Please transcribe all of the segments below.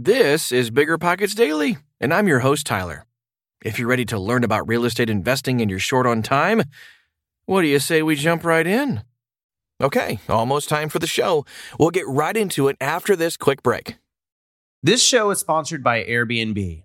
This is Bigger Pockets Daily, and I'm your host, Tyler. If you're ready to learn about real estate investing and you're short on time, what do you say we jump right in? Okay, almost time for the show. We'll get right into it after this quick break. This show is sponsored by Airbnb.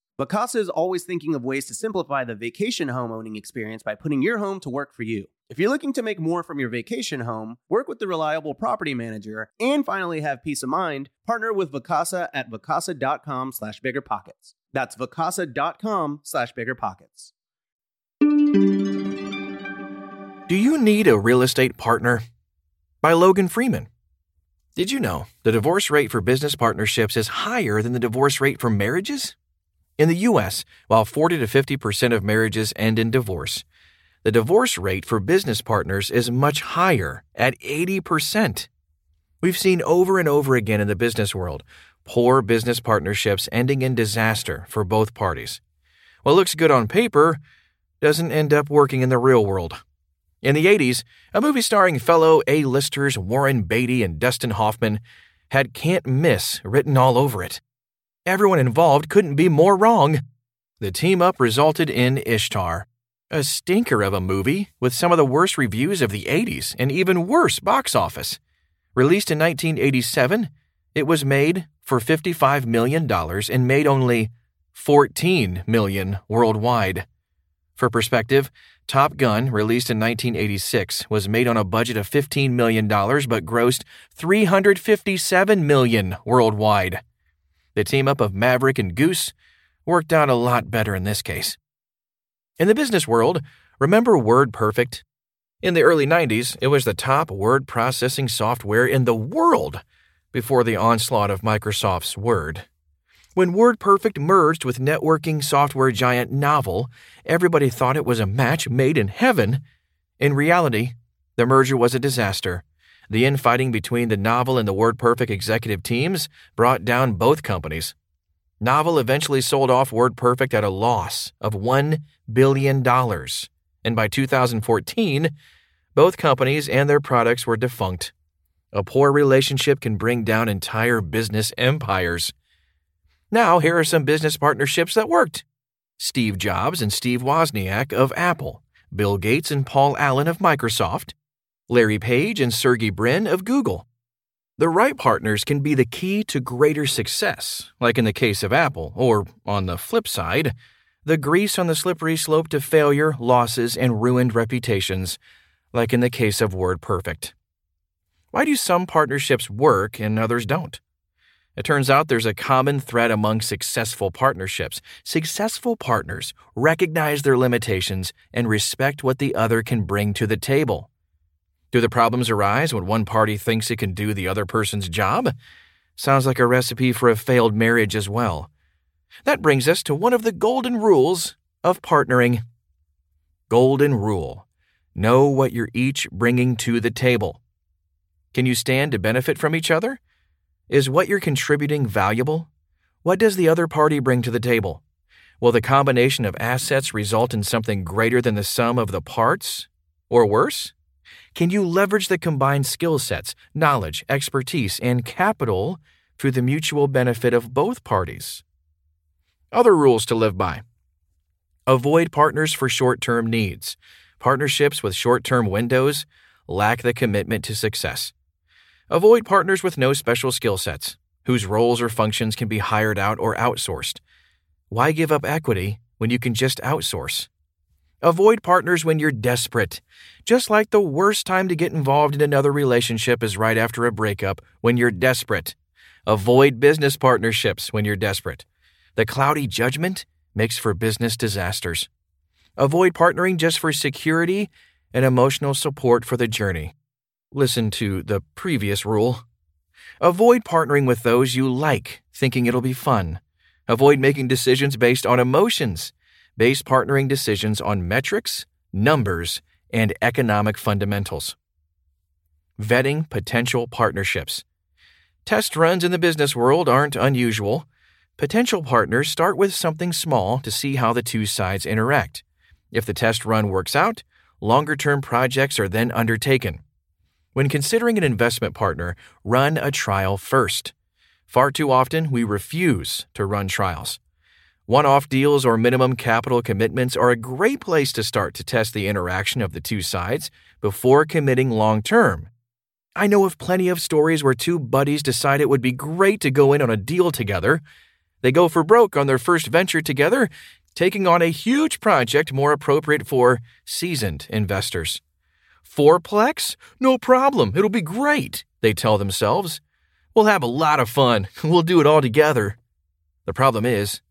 Vacasa is always thinking of ways to simplify the vacation home owning experience by putting your home to work for you. If you're looking to make more from your vacation home, work with the reliable property manager, and finally have peace of mind, partner with Vacasa at vacasa.com slash biggerpockets. That's vacasa.com slash biggerpockets. Do you need a real estate partner? By Logan Freeman. Did you know the divorce rate for business partnerships is higher than the divorce rate for marriages? In the U.S., while 40 to 50% of marriages end in divorce, the divorce rate for business partners is much higher at 80%. We've seen over and over again in the business world poor business partnerships ending in disaster for both parties. What looks good on paper doesn't end up working in the real world. In the 80s, a movie starring fellow A-listers Warren Beatty and Dustin Hoffman had Can't Miss written all over it. Everyone involved couldn't be more wrong. The team up resulted in Ishtar, a stinker of a movie with some of the worst reviews of the 80s and even worse box office. Released in 1987, it was made for $55 million and made only 14 million worldwide. For perspective, Top Gun, released in 1986, was made on a budget of $15 million but grossed 357 million worldwide. The team up of Maverick and Goose worked out a lot better in this case. In the business world, remember WordPerfect? In the early 90s, it was the top word processing software in the world before the onslaught of Microsoft's Word. When WordPerfect merged with networking software giant Novell, everybody thought it was a match made in heaven. In reality, the merger was a disaster. The infighting between the Novell and the WordPerfect executive teams brought down both companies. Novell eventually sold off WordPerfect at a loss of $1 billion. And by 2014, both companies and their products were defunct. A poor relationship can bring down entire business empires. Now, here are some business partnerships that worked Steve Jobs and Steve Wozniak of Apple, Bill Gates and Paul Allen of Microsoft, Larry Page and Sergey Brin of Google. The right partners can be the key to greater success, like in the case of Apple, or, on the flip side, the grease on the slippery slope to failure, losses, and ruined reputations, like in the case of WordPerfect. Why do some partnerships work and others don't? It turns out there's a common thread among successful partnerships. Successful partners recognize their limitations and respect what the other can bring to the table. Do the problems arise when one party thinks it can do the other person's job? Sounds like a recipe for a failed marriage as well. That brings us to one of the golden rules of partnering. Golden rule Know what you're each bringing to the table. Can you stand to benefit from each other? Is what you're contributing valuable? What does the other party bring to the table? Will the combination of assets result in something greater than the sum of the parts? Or worse? Can you leverage the combined skill sets, knowledge, expertise, and capital through the mutual benefit of both parties? Other rules to live by avoid partners for short term needs. Partnerships with short term windows lack the commitment to success. Avoid partners with no special skill sets, whose roles or functions can be hired out or outsourced. Why give up equity when you can just outsource? Avoid partners when you're desperate. Just like the worst time to get involved in another relationship is right after a breakup when you're desperate. Avoid business partnerships when you're desperate. The cloudy judgment makes for business disasters. Avoid partnering just for security and emotional support for the journey. Listen to the previous rule. Avoid partnering with those you like, thinking it'll be fun. Avoid making decisions based on emotions. Base partnering decisions on metrics, numbers, and economic fundamentals. Vetting potential partnerships. Test runs in the business world aren't unusual. Potential partners start with something small to see how the two sides interact. If the test run works out, longer term projects are then undertaken. When considering an investment partner, run a trial first. Far too often, we refuse to run trials. One off deals or minimum capital commitments are a great place to start to test the interaction of the two sides before committing long term. I know of plenty of stories where two buddies decide it would be great to go in on a deal together they go for broke on their first venture together, taking on a huge project more appropriate for seasoned investors. Fourplex? No problem. It'll be great, they tell themselves. We'll have a lot of fun. We'll do it all together. The problem is,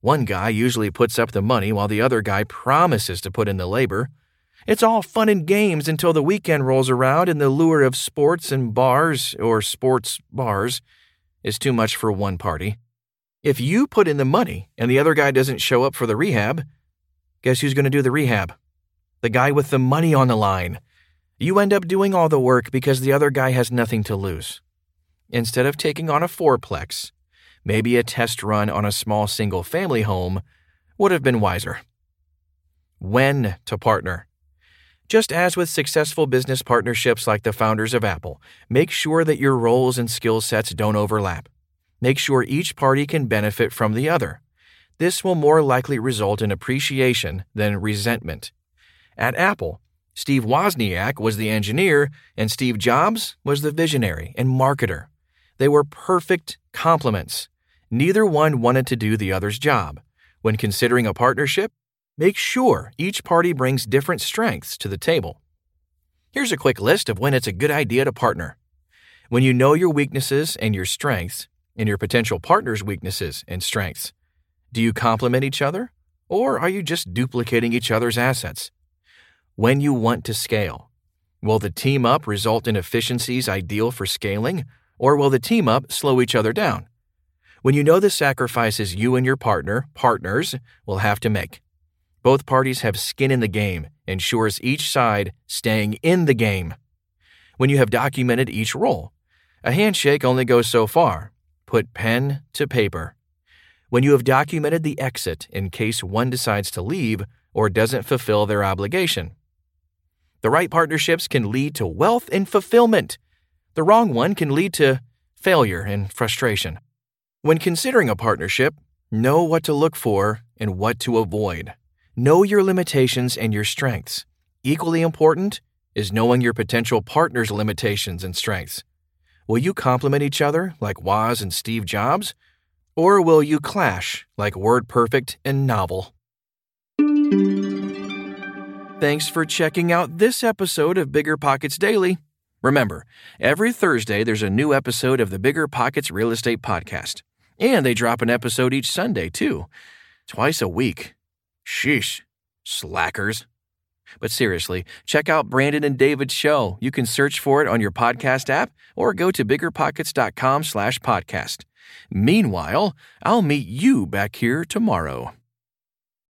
one guy usually puts up the money while the other guy promises to put in the labor. It's all fun and games until the weekend rolls around and the lure of sports and bars, or sports bars, is too much for one party. If you put in the money and the other guy doesn't show up for the rehab, guess who's going to do the rehab? The guy with the money on the line. You end up doing all the work because the other guy has nothing to lose. Instead of taking on a fourplex, maybe a test run on a small single family home would have been wiser. When to partner. Just as with successful business partnerships like the founders of Apple, make sure that your roles and skill sets don't overlap. Make sure each party can benefit from the other. This will more likely result in appreciation than resentment. At Apple, Steve Wozniak was the engineer and Steve Jobs was the visionary and marketer. They were perfect complements. Neither one wanted to do the other's job. When considering a partnership, make sure each party brings different strengths to the table. Here's a quick list of when it's a good idea to partner. When you know your weaknesses and your strengths, and your potential partner's weaknesses and strengths? Do you complement each other? Or are you just duplicating each other's assets? When you want to scale, will the team up result in efficiencies ideal for scaling, or will the team up slow each other down? When you know the sacrifices you and your partner, partners, will have to make. Both parties have skin in the game, ensures each side staying in the game. When you have documented each role, a handshake only goes so far, Put pen to paper. When you have documented the exit in case one decides to leave or doesn't fulfill their obligation. The right partnerships can lead to wealth and fulfillment. The wrong one can lead to failure and frustration. When considering a partnership, know what to look for and what to avoid. Know your limitations and your strengths. Equally important is knowing your potential partner's limitations and strengths. Will you complement each other like Woz and Steve Jobs? Or will you clash like WordPerfect and Novell? Thanks for checking out this episode of Bigger Pockets Daily. Remember, every Thursday there's a new episode of the Bigger Pockets Real Estate Podcast. And they drop an episode each Sunday, too. Twice a week. Sheesh. Slackers. But seriously, check out Brandon and David's show. You can search for it on your podcast app or go to biggerpockets.com slash podcast. Meanwhile, I'll meet you back here tomorrow.